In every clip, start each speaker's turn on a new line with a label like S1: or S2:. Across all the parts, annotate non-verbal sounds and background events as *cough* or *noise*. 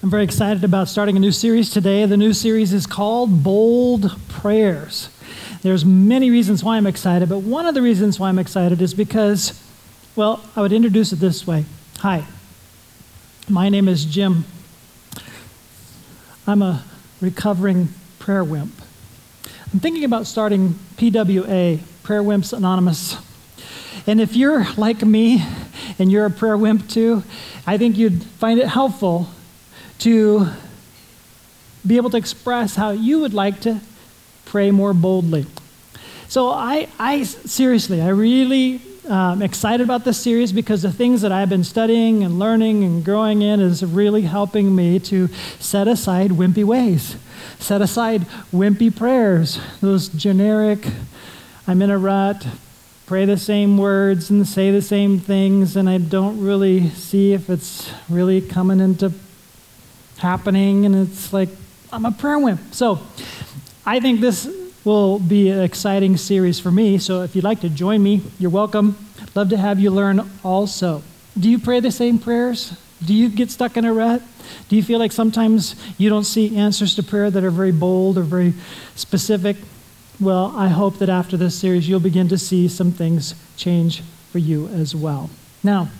S1: I'm very excited about starting a new series today. The new series is called Bold Prayers. There's many reasons why I'm excited, but one of the reasons why I'm excited is because, well, I would introduce it this way. Hi, my name is Jim. I'm a recovering prayer wimp. I'm thinking about starting PWA, Prayer Wimps Anonymous. And if you're like me and you're a prayer wimp too, I think you'd find it helpful to be able to express how you would like to pray more boldly. So I, I seriously, I really um, excited about this series because the things that I've been studying and learning and growing in is really helping me to set aside wimpy ways, set aside wimpy prayers, those generic, I'm in a rut, pray the same words and say the same things, and I don't really see if it's really coming into happening, and it's like, I'm a prayer wimp. So I think this will be an exciting series for me. So if you'd like to join me, you're welcome. Love to have you learn also. Do you pray the same prayers? Do you get stuck in a rut? Do you feel like sometimes you don't see answers to prayer that are very bold or very specific? Well, I hope that after this series, you'll begin to see some things change for you as well. Now,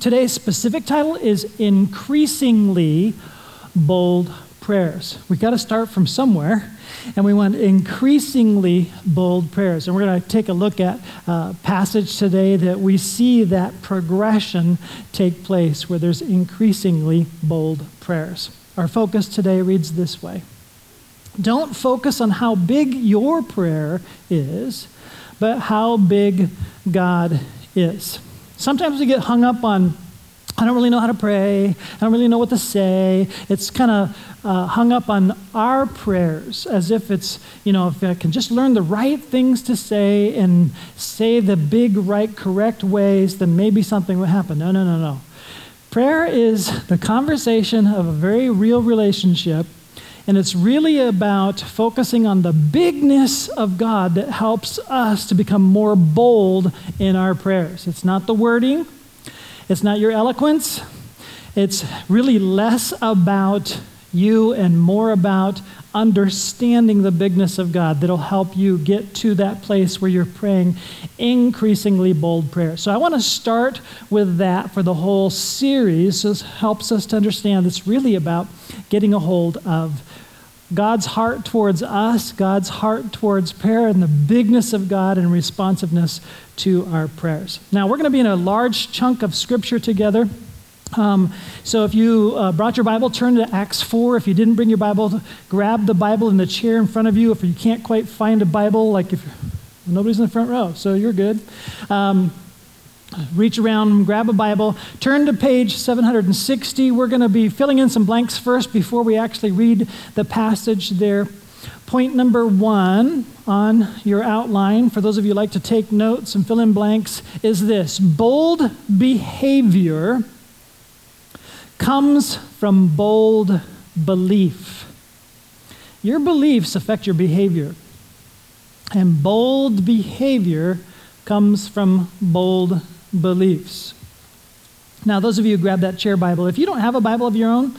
S1: today's specific title is Increasingly bold prayers. We've got to start from somewhere, and we want increasingly bold prayers. And we're going to take a look at a passage today that we see that progression take place where there's increasingly bold prayers. Our focus today reads this way Don't focus on how big your prayer is, but how big God is. Sometimes we get hung up on I don't really know how to pray. I don't really know what to say. It's kind of uh, hung up on our prayers as if it's, you know, if I can just learn the right things to say and say the big, right, correct ways, then maybe something will happen. No, no, no, no. Prayer is the conversation of a very real relationship, and it's really about focusing on the bigness of God that helps us to become more bold in our prayers. It's not the wording. It's not your eloquence. It's really less about you and more about understanding the bigness of God that'll help you get to that place where you're praying increasingly bold prayers. So I want to start with that for the whole series. This helps us to understand it's really about getting a hold of God's heart towards us, God's heart towards prayer, and the bigness of God and responsiveness to our prayers. Now, we're going to be in a large chunk of scripture together. Um, so, if you uh, brought your Bible, turn to Acts 4. If you didn't bring your Bible, grab the Bible in the chair in front of you. If you can't quite find a Bible, like if nobody's in the front row, so you're good. Um, reach around, grab a Bible, turn to page 760. We're going to be filling in some blanks first before we actually read the passage there. Point number one on your outline, for those of you who like to take notes and fill in blanks, is this bold behavior comes from bold belief. Your beliefs affect your behavior, and bold behavior comes from bold beliefs. Now, those of you who grab that chair Bible, if you don't have a Bible of your own,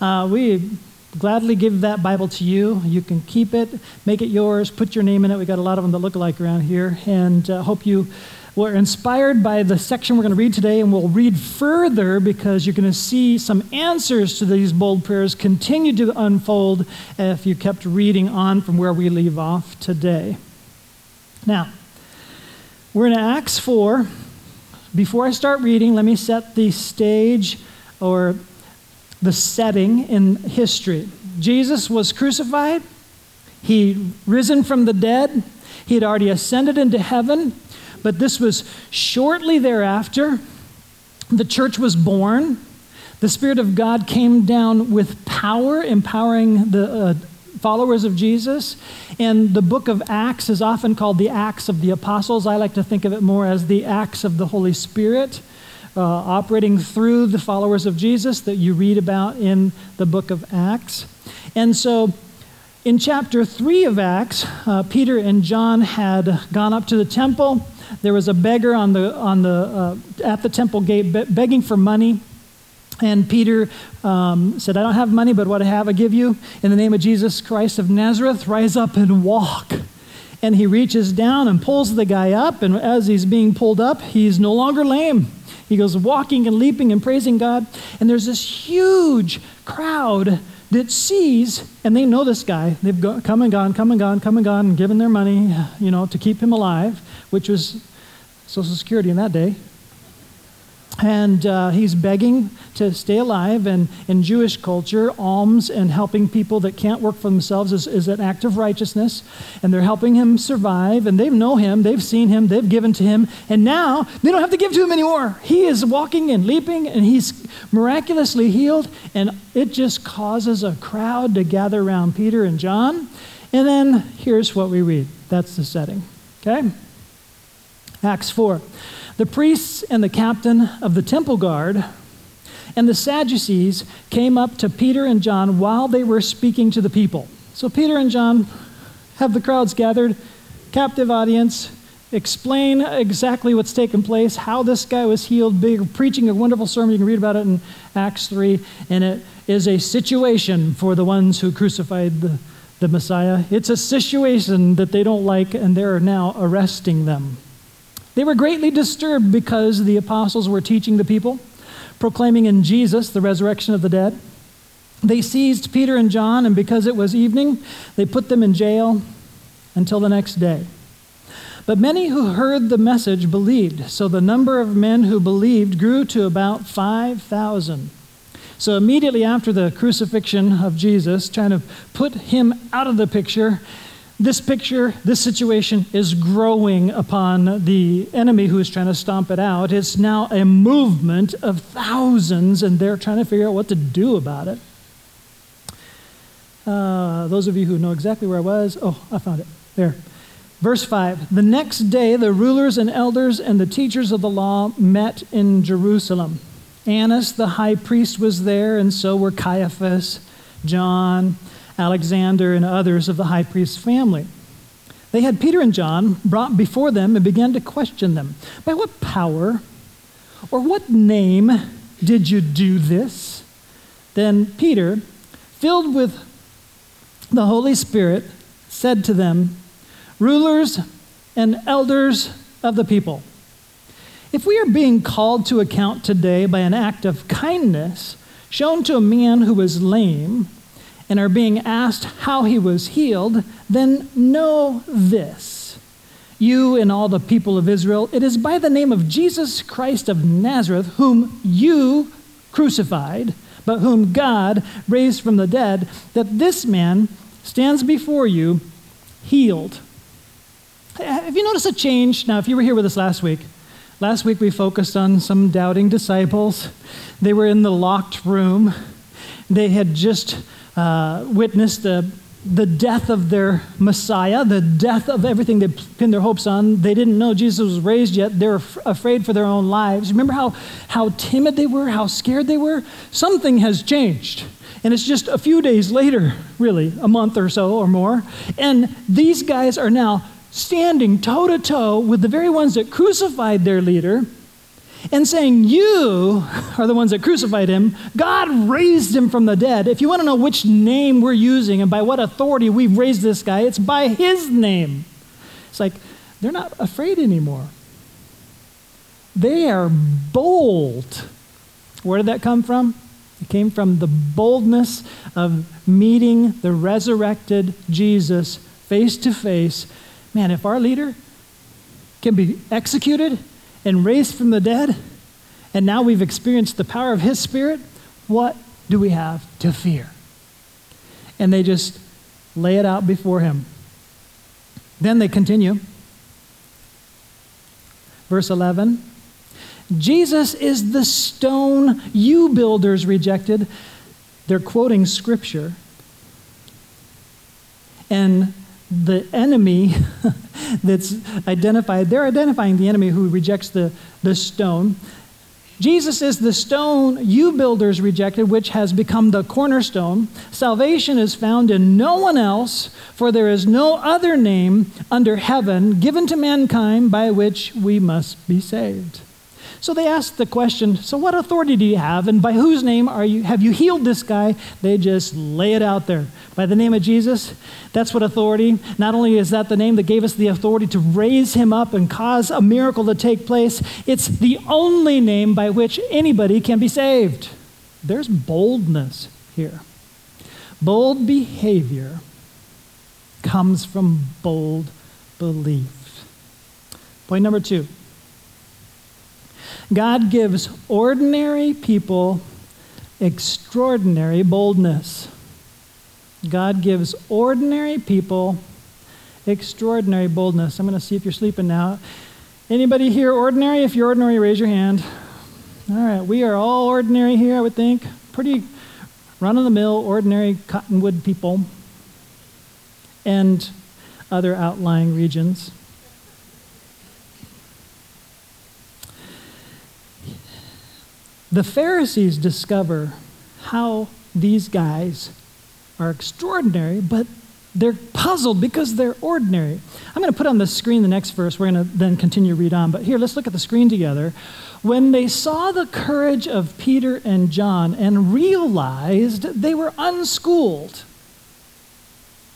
S1: uh, we gladly give that Bible to you. You can keep it, make it yours, put your name in it. We got a lot of them that look alike around here, and uh, hope you were inspired by the section we're going to read today, and we'll read further because you're going to see some answers to these bold prayers continue to unfold if you kept reading on from where we leave off today. Now, we're in Acts 4, before I start reading, let me set the stage or the setting in history. Jesus was crucified, he risen from the dead, he had already ascended into heaven, but this was shortly thereafter. The church was born. The Spirit of God came down with power, empowering the uh, followers of Jesus. And the book of Acts is often called the Acts of the Apostles. I like to think of it more as the Acts of the Holy Spirit. Uh, operating through the followers of Jesus that you read about in the book of Acts. And so in chapter 3 of Acts, uh, Peter and John had gone up to the temple. There was a beggar on the, on the, uh, at the temple gate be- begging for money. And Peter um, said, I don't have money, but what I have I give you. In the name of Jesus Christ of Nazareth, rise up and walk. And he reaches down and pulls the guy up. And as he's being pulled up, he's no longer lame. He goes walking and leaping and praising God. And there's this huge crowd that sees, and they know this guy. They've go, come and gone, come and gone, come and gone, and given their money, you know, to keep him alive, which was Social Security in that day and uh, he's begging to stay alive. And in Jewish culture, alms and helping people that can't work for themselves is, is, an act of righteousness. And they're helping him survive. And they know him, they've seen him, they've given to him. And now they don't have to give to him anymore. He is walking and leaping, and he's miraculously healed. And it just causes a crowd to gather around Peter and John. And then here's what we read that's the setting. Okay? Acts 4. The priests and the captain of the temple guard and the Sadducees came up to Peter and John while they were speaking to the people. So Peter and John have the crowds gathered, captive audience, explain exactly what's taken place, how this guy was healed, big, preaching a wonderful sermon. You can read about it in Acts 3. And it is a situation for the ones who crucified the, the Messiah. It's a situation that they don't like, and they're now arresting them. They were greatly disturbed because the apostles were teaching the people, proclaiming in Jesus the resurrection of the dead. They seized Peter and John, and because it was evening, they put them in jail until the next day. But many who heard the message believed, so the number of men who believed grew to about 5,000. So immediately after the crucifixion of Jesus, trying to put him out of the picture, this picture, this situation is growing upon the enemy who is trying to stomp it out. It's now a movement of thousands, and they're trying to figure out what to do about it. Uh, those of you who know exactly where I was, oh, I found it. There. Verse 5 The next day, the rulers and elders and the teachers of the law met in Jerusalem. Annas, the high priest, was there, and so were Caiaphas, John, Alexander, and others of the high priest's family. They had Peter and John brought before them and began to question them. By what power or what name did you do this? Then Peter, filled with the Holy Spirit, said to them, Rulers and elders of the people, if we are being called to account today by an act of kindness shown to a man who was lame, and are being asked how he was healed, then know this. You and all the people of Israel, it is by the name of Jesus Christ of Nazareth, whom you crucified, but whom God raised from the dead, that this man stands before you healed. Have you noticed a change? Now, if you were here with us last week, last week we focused on some doubting disciples. They were in the locked room. They had just uh, witnessed the, the death of their Messiah, the death of everything they pinned their hopes on. They didn't know Jesus was raised yet. They were f- afraid for their own lives. Remember how, how timid they were, how scared they were? Something has changed. And it's just a few days later, really, a month or so or more. And these guys are now standing toe to toe with the very ones that crucified their leader and saying, You are the ones that crucified him. God raised him from the dead. If you want to know which name we're using and by what authority we've raised this guy, it's by his name. It's like they're not afraid anymore. They are bold. Where did that come from? It came from the boldness of meeting the resurrected Jesus face to face. Man, if our leader can be executed and raised from the dead, and now we've experienced the power of His Spirit, what do we have to fear? And they just lay it out before Him. Then they continue. Verse 11 Jesus is the stone you builders rejected. They're quoting Scripture. And the enemy *laughs* that's identified, they're identifying the enemy who rejects the, the stone. Jesus is the stone you builders rejected, which has become the cornerstone. Salvation is found in no one else, for there is no other name under heaven given to mankind by which we must be saved. So they ask the question, So what authority do you have? And by whose name are you, have you healed this guy? They just lay it out there. By the name of Jesus, that's what authority. Not only is that the name that gave us the authority to raise him up and cause a miracle to take place, it's the only name by which anybody can be saved. There's boldness here. Bold behavior comes from bold belief. Point number two God gives ordinary people extraordinary boldness. God gives ordinary people extraordinary boldness. I'm going to see if you're sleeping now. Anybody here ordinary? If you're ordinary, raise your hand. All right, we are all ordinary here, I would think. Pretty run of the mill, ordinary cottonwood people and other outlying regions. The Pharisees discover how these guys are extraordinary, but they're puzzled because they're ordinary. I'm going to put on the screen the next verse. We're going to then continue to read on. But here, let's look at the screen together. When they saw the courage of Peter and John and realized they were unschooled,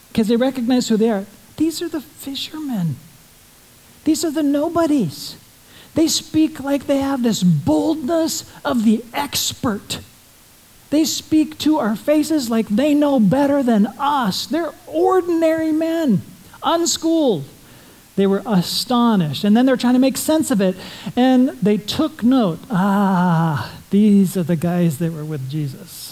S1: because they recognized who they are, these are the fishermen. These are the nobodies. They speak like they have this boldness of the expert. They speak to our faces like they know better than us. They're ordinary men, unschooled. They were astonished. And then they're trying to make sense of it. And they took note ah, these are the guys that were with Jesus.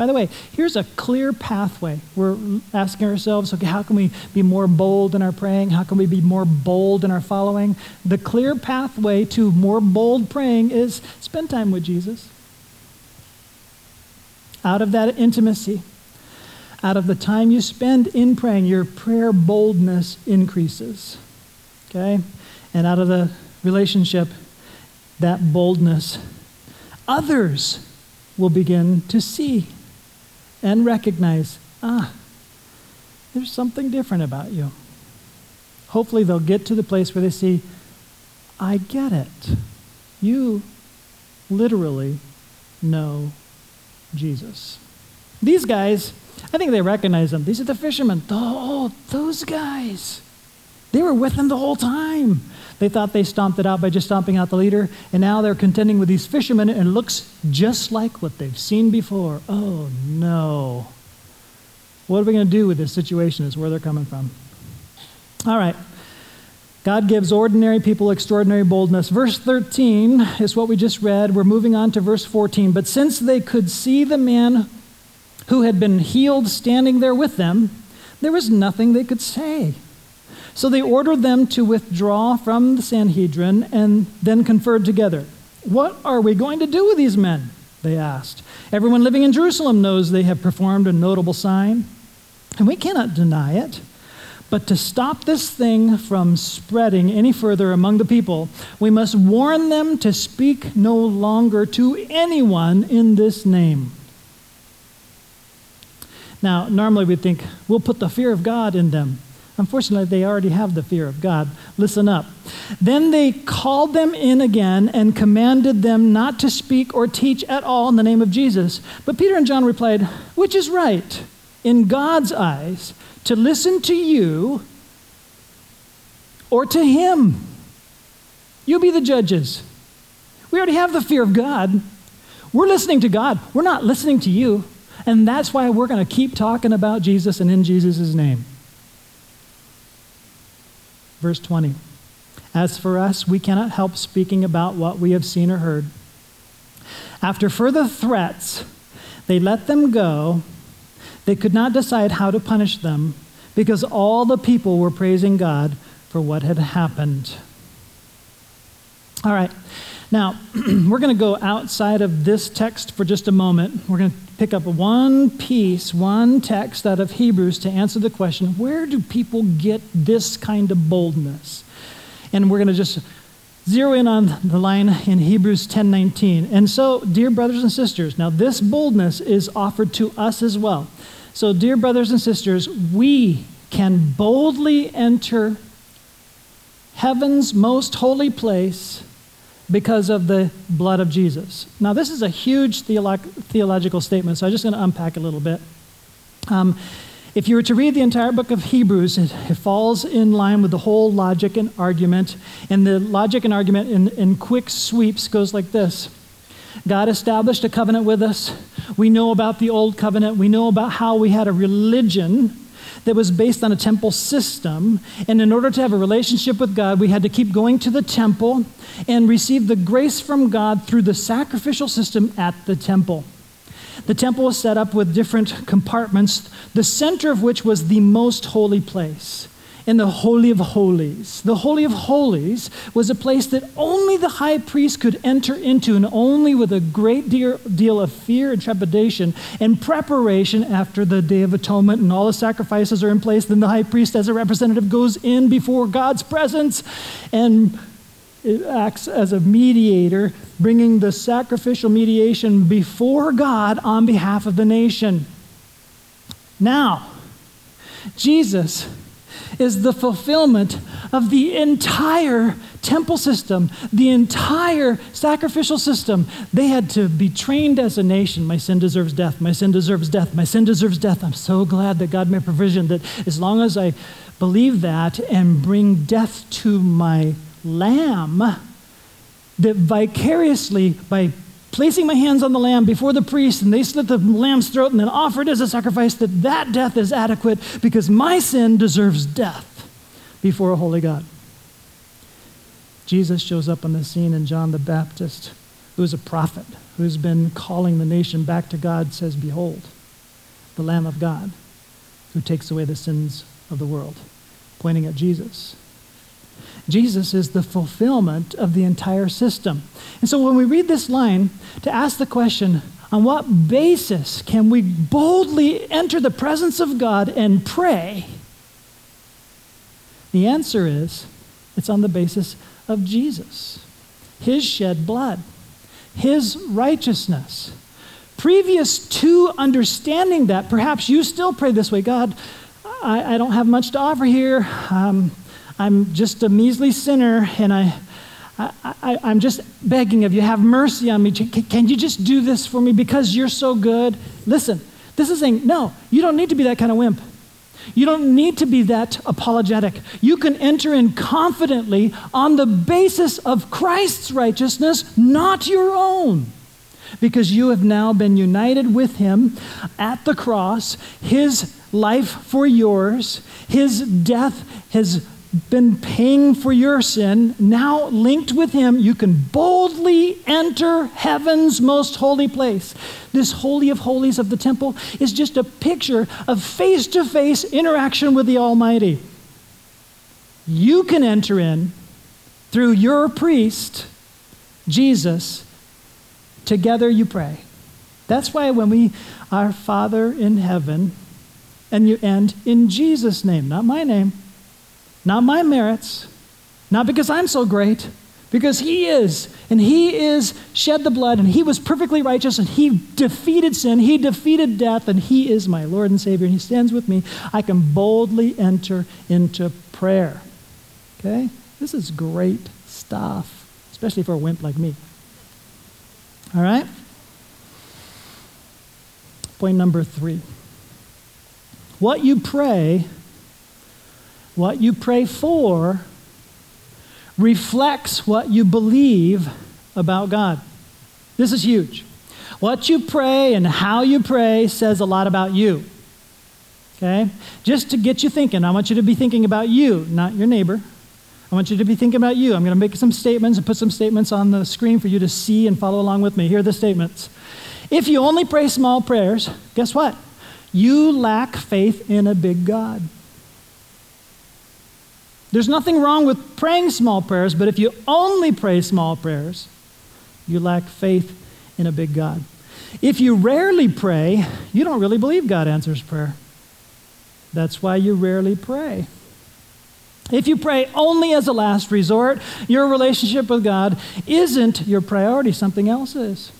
S1: By the way, here's a clear pathway. We're asking ourselves, okay, how can we be more bold in our praying? How can we be more bold in our following? The clear pathway to more bold praying is spend time with Jesus. Out of that intimacy, out of the time you spend in praying, your prayer boldness increases. Okay? And out of the relationship, that boldness, others will begin to see and recognize, ah, there's something different about you. Hopefully, they'll get to the place where they see, I get it. You literally know Jesus. These guys, I think they recognize them. These are the fishermen. Oh, those guys. They were with him the whole time. They thought they stomped it out by just stomping out the leader, and now they're contending with these fishermen, and it looks just like what they've seen before. Oh, no. What are we going to do with this situation? Is where they're coming from. All right. God gives ordinary people extraordinary boldness. Verse 13 is what we just read. We're moving on to verse 14. But since they could see the man who had been healed standing there with them, there was nothing they could say. So they ordered them to withdraw from the Sanhedrin and then conferred together. What are we going to do with these men? They asked. Everyone living in Jerusalem knows they have performed a notable sign, and we cannot deny it. But to stop this thing from spreading any further among the people, we must warn them to speak no longer to anyone in this name. Now, normally we think we'll put the fear of God in them. Unfortunately, they already have the fear of God. Listen up. Then they called them in again and commanded them not to speak or teach at all in the name of Jesus. But Peter and John replied, Which is right in God's eyes, to listen to you or to him? You be the judges. We already have the fear of God. We're listening to God, we're not listening to you. And that's why we're going to keep talking about Jesus and in Jesus' name. Verse 20. As for us, we cannot help speaking about what we have seen or heard. After further threats, they let them go. They could not decide how to punish them because all the people were praising God for what had happened. All right. Now, *clears throat* we're going to go outside of this text for just a moment. We're going to pick up one piece, one text out of Hebrews to answer the question where do people get this kind of boldness? And we're going to just zero in on the line in Hebrews 10:19. And so, dear brothers and sisters, now this boldness is offered to us as well. So, dear brothers and sisters, we can boldly enter heaven's most holy place because of the blood of Jesus. Now, this is a huge theolo- theological statement, so I'm just going to unpack a little bit. Um, if you were to read the entire book of Hebrews, it, it, falls in line with the whole logic and argument. And the logic and argument in, in quick sweeps goes like this God established a covenant with us. We know about the old covenant. We know about how we had a religion that was based on a temple system. And in order to have a relationship with God, we had to keep going to the temple and receive the grace from God through the sacrificial system at the temple. The temple was set up with different compartments, the center of which was the most holy place in the Holy of Holies. The Holy of Holies was a place that only the high priest could enter into, and only with a great deal of fear and trepidation and preparation after the Day of Atonement and all the sacrifices are in place. Then the high priest, as a representative, goes in before God's presence and it acts as a mediator, bringing the sacrificial mediation before God on behalf of the nation. Now, Jesus is the fulfillment of the entire temple system, the entire sacrificial system. They had to be trained as a nation. My sin deserves death. My sin deserves death. My sin deserves death. I'm so glad that God made provision that as long as I believe that and bring death to my lamb that vicariously, by placing my hands on the lamb before the priest and they slit the lamb's throat and then offer it as a sacrifice, that that death is adequate because my sin deserves death before a holy God. Jesus shows up on the scene, and John the Baptist, who is a prophet, who's been calling the nation back to God, says, Behold, the Lamb of God who takes away the sins of the world, pointing at Jesus. Jesus is the fulfillment of the entire system. And so when we read this line, to ask the question, on what basis can we boldly enter the presence of God and pray? The answer is it's on the basis of Jesus, his shed blood, his righteousness. Previous to understanding that, perhaps you still pray this way God, I, I don't have much to offer here. Um, I'm just a measly sinner, and I, I, I, am just begging of you, have mercy on me. Can, you just do this for me because you're so good? Listen, this is saying, no, you don't need to be that kind of wimp. You don't need to be that apologetic. You can enter in confidently on the basis of Christ's righteousness, not your own. Because you have now been united with him at the cross, his life for yours, his death has been paying for your sin, now linked with Him, you can boldly enter heaven's most holy place. This Holy of Holies of the temple is just a picture of face to face interaction with the Almighty. You can enter in through your priest, Jesus. Together you pray. That's why when we, our Father in heaven, and you end in Jesus' name, not my name not my merits, not because I'm so great, because He is. And He is shed the blood, and He was perfectly righteous, and He defeated sin, He defeated death, and He is my Lord and Savior, and He stands with me. I can boldly enter into prayer. Okay? This is great stuff, especially for a wimp like me. All right? Point number three. What you pray what you pray for reflects what you believe about God. This is huge. What you pray and how you pray says a lot about you. Okay? Just to get you thinking, I want you to be thinking about you, not your neighbor. I want you to be thinking about you. I'm going to make some statements and put some statements on the screen for you to see and follow along with me. Here are the statements. If you only pray small prayers, guess what? You lack faith in a big God. There's nothing wrong with praying small prayers, but if you only pray small prayers, you lack faith in a big God. If you rarely pray, you don't really believe God answers prayer. That's why you rarely pray. If you pray only as a last resort, your relationship with God isn't your priority, something else is.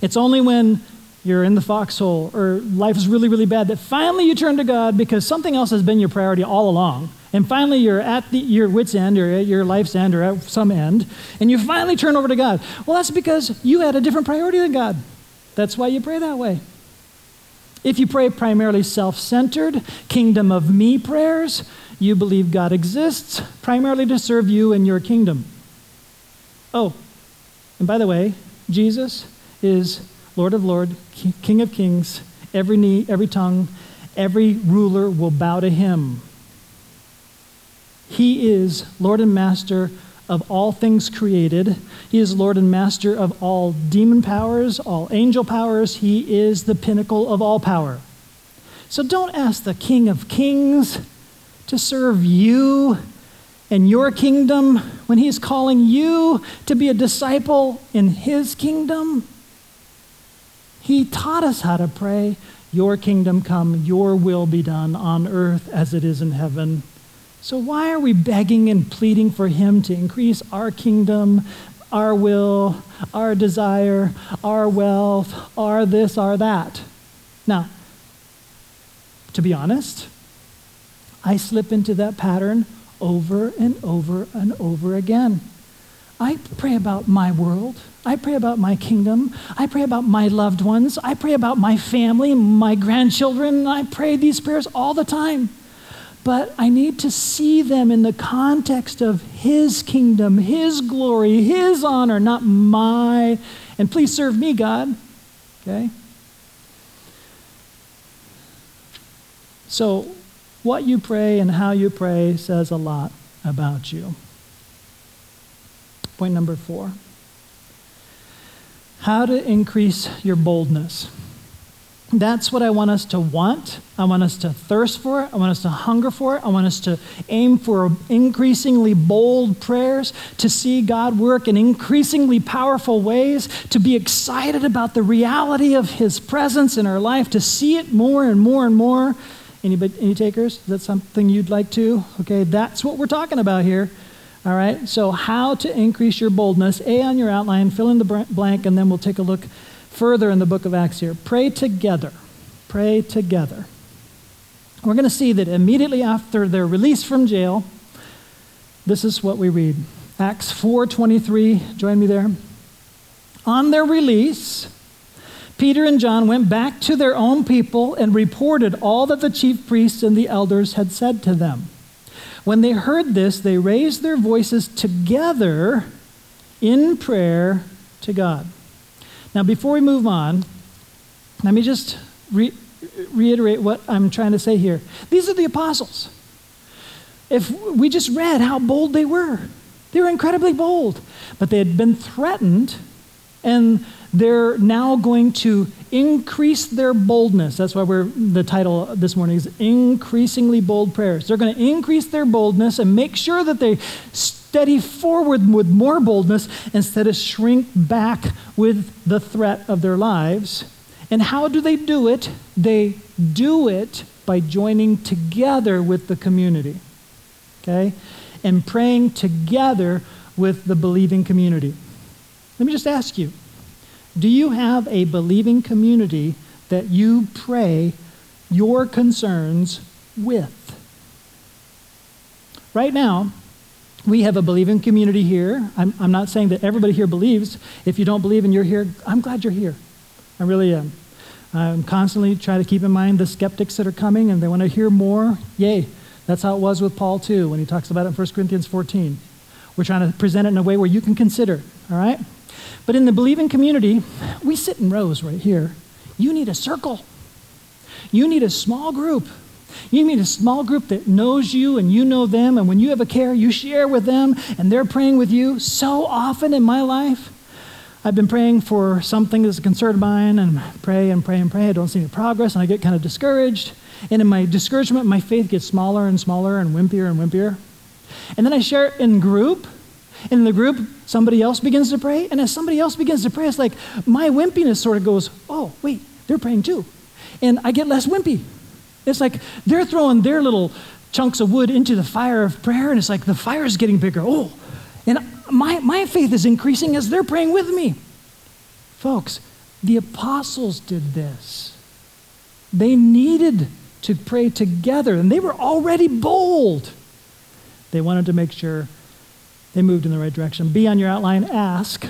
S1: It's only when you're in the foxhole or life is really, really bad that finally you turn to God because something else has been your priority all along And finally, you're at the, your wits' end or at your life's end or at some end, and you finally turn over to God. Well, that's because you had a different priority than God. That's why you pray that way. If you pray primarily self centered, kingdom of me prayers, you believe God exists primarily to serve you and your kingdom. Oh, and by the way, Jesus is Lord of Lords, King of Kings. Every knee, every tongue, every ruler will bow to him. He is Lord and Master of all things created. He is Lord and Master of all demon powers, all angel powers. He is the pinnacle of all power. So don't ask the King of Kings to serve you and your kingdom when He's calling you to be a disciple in His kingdom. He taught us how to pray, Your kingdom come, Your will be done on earth as it is in heaven. So, why are we begging and pleading for Him to increase our kingdom, our will, our desire, our wealth, our this, our that? Now, to be honest, I slip into that pattern over and over and over again. I pray about my world. I pray about my kingdom. I pray about my loved ones. I pray about my family, my grandchildren. I pray these prayers all the time but I need to see them in the context of His kingdom, His glory, His honor, not my. And please serve me, God. Okay? So, what you pray and how you pray says a lot about you. Point number four how to increase your boldness. That's what I want us to want. I want us to thirst for it. I want us to hunger for it. I want us to aim for increasingly bold prayers, to see God work in increasingly powerful ways, to be excited about the reality of His presence in our life, to see it more and more and more. Anybody, any takers? Is that something you'd like to? Okay, that's what we're talking about here. All right, so how to increase your boldness. A on your outline, fill in the blank, and then we'll take a look further in the book of Acts here. Pray together. Pray together. We're going to see that immediately after their release from jail, this is what we read. Acts 4:23, join me there. On their release, Peter and John went back to their own people and reported all that the chief priests and the elders had said to them. When they heard this, they raised their voices together in prayer to God. Now, before we move on, let me just re- reiterate what I'm trying to say here. These are the apostles. If we just read how bold they were, they were incredibly bold, but they had been threatened, and they're now going to increase their boldness. That's why we're the title this morning is increasingly bold prayers. They're going to increase their boldness and make sure that they steady forward with more boldness instead of shrink back with the threat of their lives. And how do they do it? They do it by joining together with the community, okay? And praying together with the believing community. Let me just ask you do you have a believing community that you pray your concerns with? Right now, we have a believing community here. I'm, I'm not saying that everybody here believes. If you don't believe and you're here, I'm glad you're here. I really am. I'm constantly trying to keep in mind the skeptics that are coming and they want to hear more. Yay. That's how it was with Paul, too, when he talks about it in 1 Corinthians 14. We're trying to present it in a way where you can consider, all right? But in the believing community, we sit in rows right here. You need a circle. You need a small group you need a small group that knows you and you know them, and when you have a care, you share with them and they're praying with you. So often in my life, I've been praying for something that's a concern of mine and pray and pray and pray. I don't see any progress and I get kind of discouraged. And in my discouragement, my faith gets smaller and smaller and wimpier and wimpier. And then I share it in group. In the group, somebody else begins to pray. And as somebody else begins to pray, it's like my wimpiness sort of goes, oh, wait, they're praying too. And I get less wimpy. It's like they're throwing their little chunks of wood into the fire of prayer, and it's like the fire is getting bigger. Oh, and my, my faith is increasing as they're praying with me. Folks, the apostles did this. They needed to pray together, and they were already bold. They wanted to make sure they moved in the right direction. B on your outline, ask.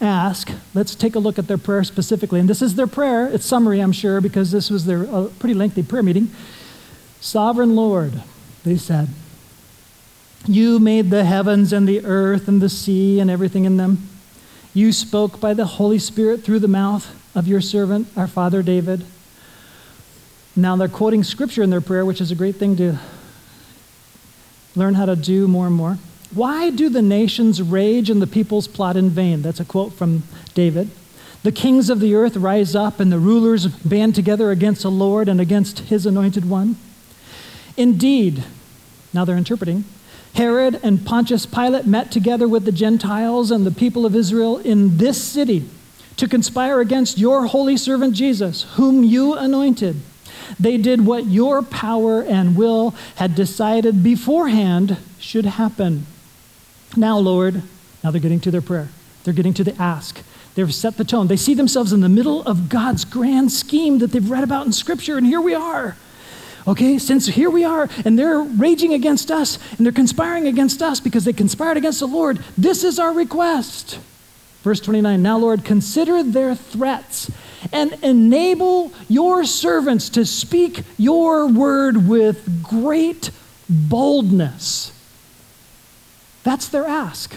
S1: Ask. Let's take a look at their prayer specifically. And this is their prayer. It's summary, I'm sure, because this was their uh, pretty lengthy prayer meeting. Sovereign Lord, they said, You made the heavens and the earth and the sea and everything in them. You spoke by the Holy Spirit through the mouth of your servant, our father David. Now they're quoting scripture in their prayer, which is a great thing to learn how to do more and more. Why do the nations rage and the peoples plot in vain? That's a quote from David. The kings of the earth rise up and the rulers band together against the Lord and against his anointed one. Indeed, now they're interpreting, Herod and Pontius Pilate met together with the Gentiles and the people of Israel in this city to conspire against your holy servant Jesus, whom you anointed. They did what your power and will had decided beforehand should happen. Now, Lord, now they're getting to their prayer. They're getting to the ask. They've set the tone. They see themselves in the middle of God's grand scheme that they've read about in Scripture, and here we are. Okay, since here we are, and they're raging against us, and they're conspiring against us because they conspired against the Lord, this is our request. Verse 29 Now, Lord, consider their threats and enable your servants to speak your word with great boldness. That's their ask.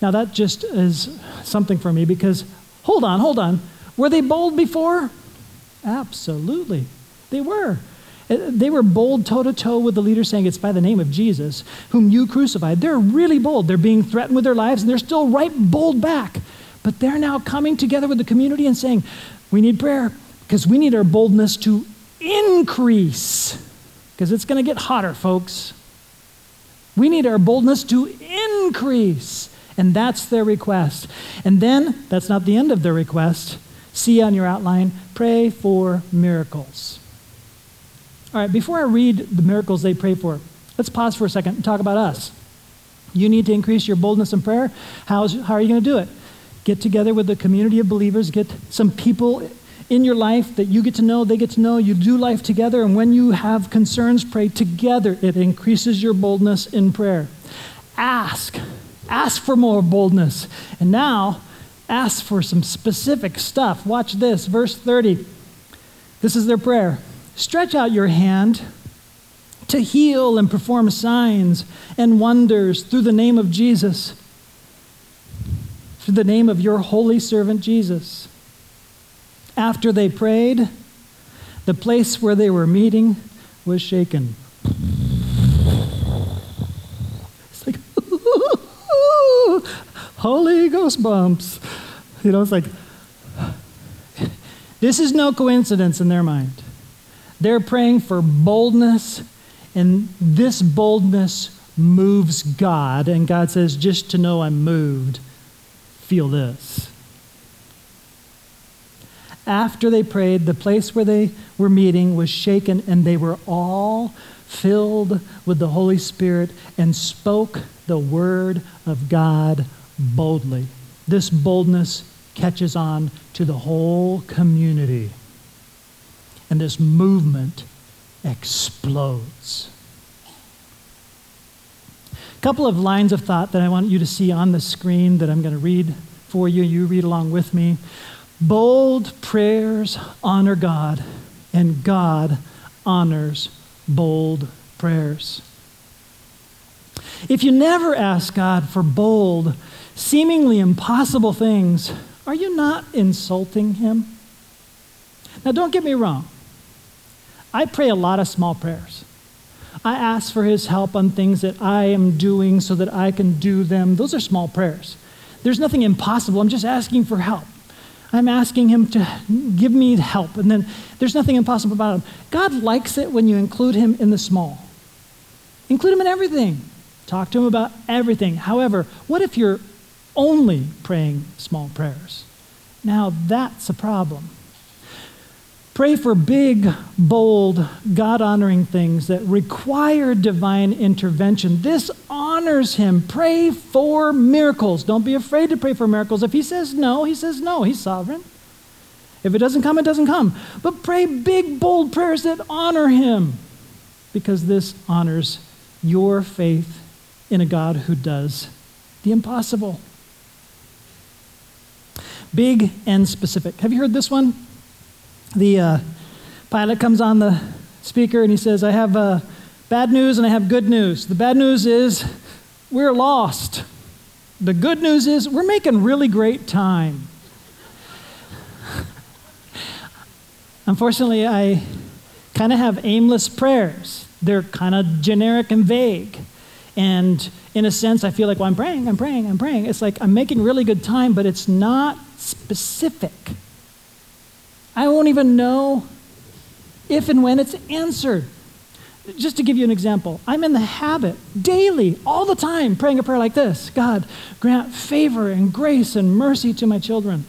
S1: Now, that just is something for me because, hold on, hold on. Were they bold before? Absolutely. They were. Uh, they were bold toe to toe with the leader saying, It's by the name of Jesus, whom you crucified. They're really bold. They're being threatened with their lives, and they're still right bold back. But they're now coming together with the community and saying, We need prayer because we need our boldness to increase because it's going to get hotter, folks. We need our boldness to increase. And that's their request. And then, that's not the end of their request. C on your outline, pray for miracles. All right, before I read the miracles they pray for, let's pause for a second and talk about us. You need to increase your boldness in prayer. How's, how are you going to do it? Get together with a community of believers, get some people in your life that you get to know, they get to know, you do life together, and when you have concerns, pray together. It increases your boldness in prayer. Ask. Ask for more boldness. And now, ask for some specific stuff. Watch this, verse 30. This is their prayer. Stretch out your hand to heal and perform signs and wonders through the name of Jesus, through the name of your holy servant Jesus. After they prayed, the place where they were meeting was shaken. It's like, *laughs* Holy Ghost bumps. You know, it's like, this is no coincidence in their mind. They're praying for boldness, and this boldness moves God. And God says, just to know I'm moved, feel this. After they prayed, the place where they were meeting was shaken, and they were all filled with the Holy Spirit and spoke the word of God boldly. This boldness catches on to the whole community and this movement explodes. A couple of lines of thought that I want you to see on the screen that I'm going to read for you. You read along with me. Bold prayers honor God, and God honors bold prayers. If you never ask God for bold, seemingly impossible things, are you not insulting Him? Now, don't get me wrong. I pray a lot of small prayers. I ask for his help on things that I am doing so that I can do them. Those are small prayers. There's nothing impossible. I'm just asking for help. I'm asking him to give me help. And then there's nothing impossible about him. God likes it when you include him in the small. Include him in everything. Talk to him about everything. However, what if you're only praying small prayers? Now that's a problem. Pray for big, bold, God honoring things that require divine intervention. This honors Him. Pray for miracles. Don't be afraid to pray for miracles. If He says no, He says no. He's sovereign. If it doesn't come, it doesn't come. But pray big, bold prayers that honor Him because this honors your faith in a God who does the impossible. Big and specific. Have you heard this one? The uh, pilot comes on the speaker and he says, I have uh, bad news and I have good news. The bad news is we're lost. The good news is we're making really great time. *laughs* Unfortunately, I kind of have aimless prayers. They're kind of generic and vague. And in a sense, I feel like, well, I'm praying, I'm praying, I'm praying. It's like I'm making really good time, but it's not specific. I won't even know if and when it's answered. Just to give you an example, I'm in the habit daily, all the time, praying a prayer like this God, grant favor and grace and mercy to my children.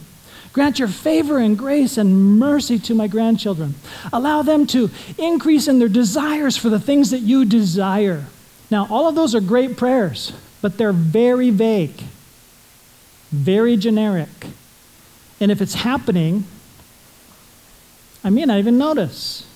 S1: Grant your favor and grace and mercy to my grandchildren. Allow them to increase in their desires for the things that you desire. Now, all of those are great prayers, but they're very vague, very generic. And if it's happening, I may not even notice.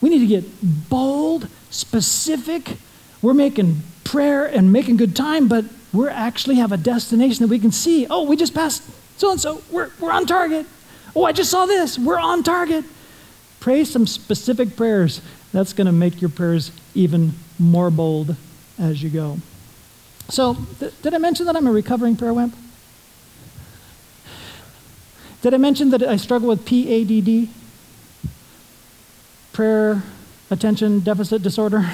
S1: We need to get bold, specific. We're making prayer and making good time, but we actually have a destination that we can see. Oh, we just passed so and so. We're, we're on target. Oh, I just saw this. We're on target. Pray some specific prayers. That's going to make your prayers even more bold as you go. So, th- did I mention that I'm a recovering prayer wimp? Did I mention that I struggle with PADD? Prayer attention deficit disorder?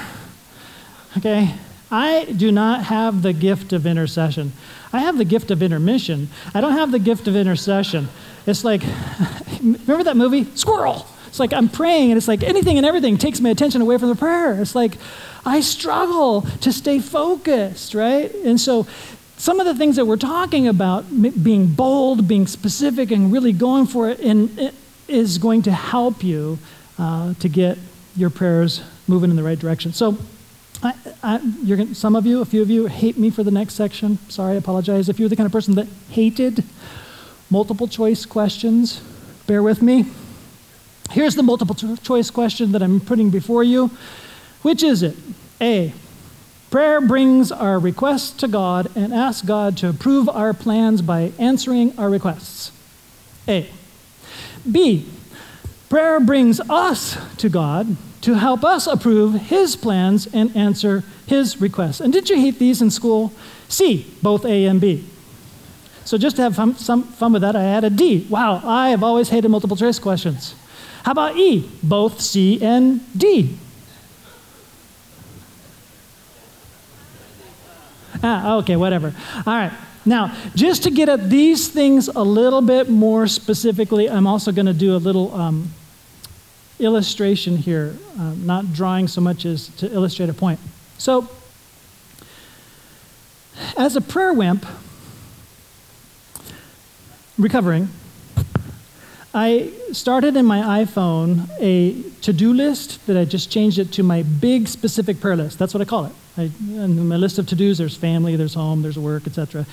S1: Okay, I do not have the gift of intercession. I have the gift of intermission. I don't have the gift of intercession. It's like, *laughs* remember that movie? Squirrel! It's like I'm praying, and it's like anything and everything takes my attention away from the prayer. It's like I struggle to stay focused, right? And so, some of the things that we're talking about, being bold, being specific, and really going for it, it is going to help you uh, to get your prayers moving in the right direction. So, I, I, gonna, some of you, a few of you, hate me for the next section. Sorry, I apologize. If you're the kind of person that hated multiple choice questions, bear with me. Here's the multiple choice question that I'm putting before you. Which is it? A. Prayer brings our requests to God and asks God to approve our plans by answering our requests. A. B. Prayer brings us to God to help us approve His plans and answer His requests. And did you hate these in school? C. Both A and B. So just to have fun, some fun with that, I added D. Wow, I have always hated multiple choice questions. How about E? Both C and D. Ah, okay, whatever. All right. Now, just to get at these things a little bit more specifically, I'm also going to do a little um, illustration here, uh, not drawing so much as to illustrate a point. So, as a prayer wimp, recovering, I started in my iPhone a to do list that I just changed it to my big specific prayer list. That's what I call it. I, in my list of to dos, there's family, there's home, there's work, etc.,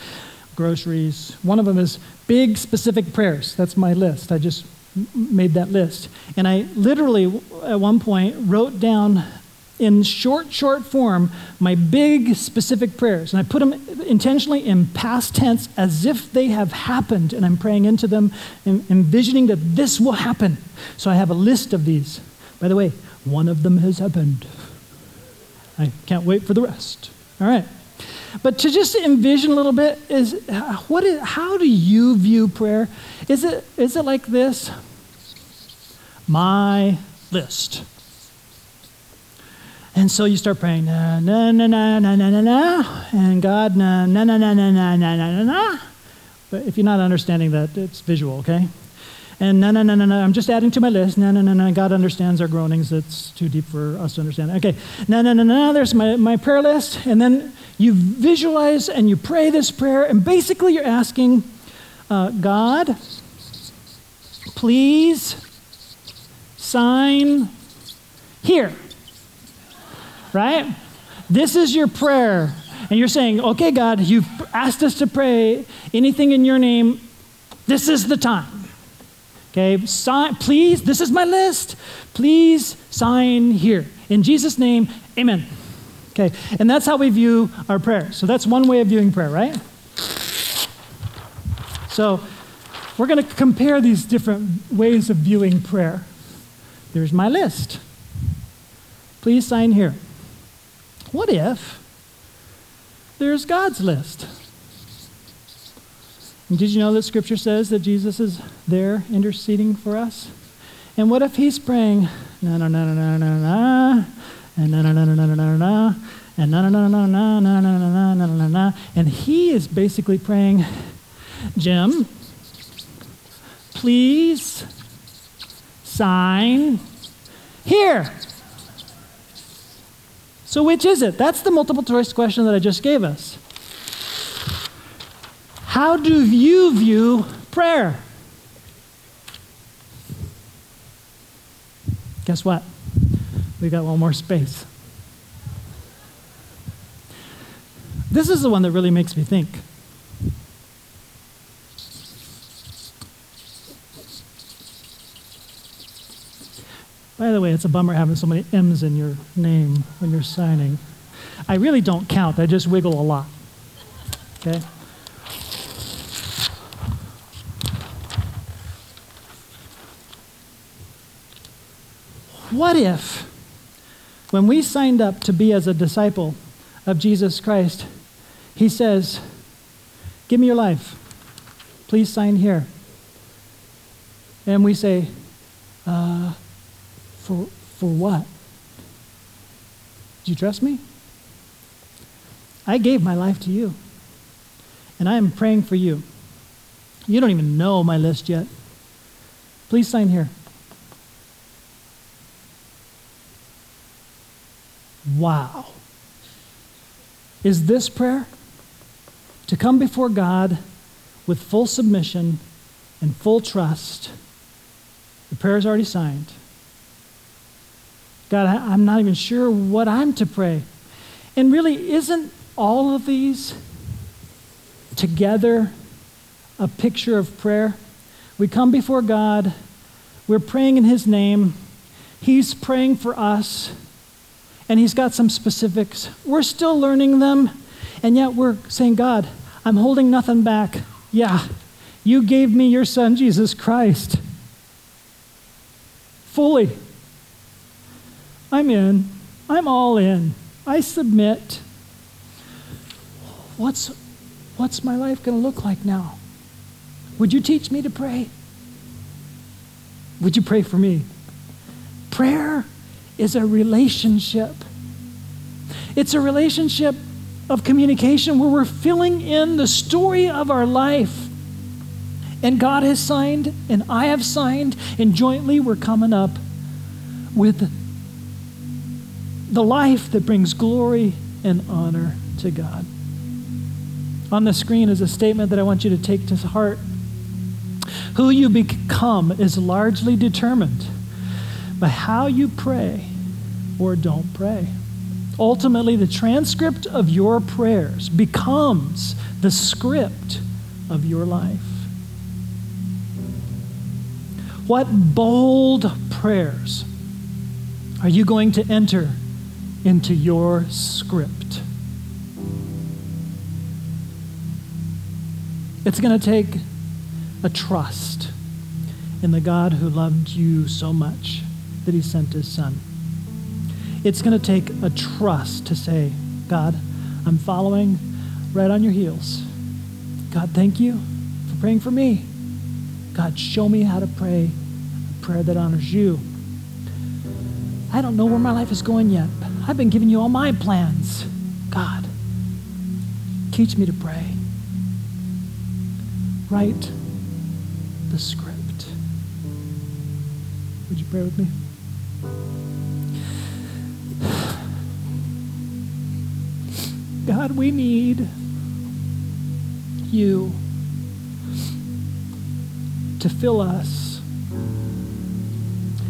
S1: groceries. One of them is big specific prayers. That's my list. I just made that list. And I literally, at one point, wrote down in short, short form my big specific prayers. And I put them intentionally in past tense as if they have happened. And I'm praying into them and envisioning that this will happen. So I have a list of these. By the way, one of them has happened. I can't wait for the rest. All right. But to just envision a little bit is what is how do you view prayer? Is it is it like this? My list. And so you start praying, na na na na na na na na, and God, na na na na na na na na na. But if you're not understanding that, it's visual, okay? And na na na na na. I'm just adding to my list. Na na na na. God understands our groanings. It's too deep for us to understand. Okay. Na na na na. There's my, my prayer list. And then you visualize and you pray this prayer. And basically, you're asking uh, God, please sign here right? This is your prayer. And you're saying, okay, God, you've asked us to pray anything in your name. This is the time. Okay, sign, please, this is my list. Please sign here. In Jesus' name, amen. Okay, and that's how we view our prayer. So that's one way of viewing prayer, right? So we're going to compare these different ways of viewing prayer. There's my list. Please sign here. What if there's God's list? And did you know that Scripture says that Jesus is there interceding for us? And what if He's praying, na na na na na na na, and na na na na na na na and na na na na na na na na na na na, and He is basically praying, Jim, please sign here. So, which is it? That's the multiple choice question that I just gave us. How do you view prayer? Guess what? We got one more space. This is the one that really makes me think. By the way, it's a bummer having so many M's in your name when you're signing. I really don't count, I just wiggle a lot. Okay? What if, when we signed up to be as a disciple of Jesus Christ, he says, Give me your life. Please sign here. And we say, uh, for, for what? Do you trust me? I gave my life to you. And I am praying for you. You don't even know my list yet. Please sign here. Wow. Is this prayer? To come before God with full submission and full trust. The prayer is already signed. God, I, am not even sure what I'm to pray. And really, isn't all of these together a picture of prayer? We come before God, we're praying in His name, He's praying for us, and He's got some specifics. We're still learning them, and yet we're saying, God, I'm holding nothing back. Yeah, you gave me your Son, Jesus Christ, fully. I'm in. I'm all in. I submit. What's, what's my life going to look like now? Would you teach me to pray? Would you pray for me? Prayer is a relationship. It's a relationship of communication where we're filling in the story of our life. And God has signed, and I have signed, and jointly we're coming up with the life that brings glory and honor to God. On the screen is a statement that I want you to take to heart. Who you become is largely determined by how you pray or don't pray. Ultimately, the transcript of your prayers becomes the script of your life. What bold prayers are you going to enter into your script. It's going to take a trust in the God who loved you so much that he sent his son. It's going to take a trust to say, God, I'm following right on your heels. God, thank you for praying for me. God, show me how to pray a prayer that honors you. I don't know where my life is going yet, I've been giving you all my plans. God, teach me to pray. Write the script. Would you pray with me? God, we need you to fill us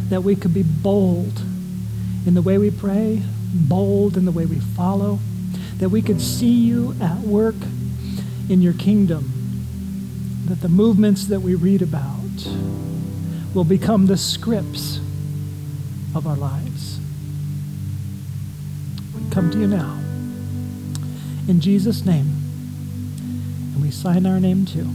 S1: that we could be bold in the way we pray, bold in the way we follow, that we could see you at work in your kingdom, that the movements that we read about will become the scripts of our lives. We come to you now. In Jesus' name. And we sign our name too.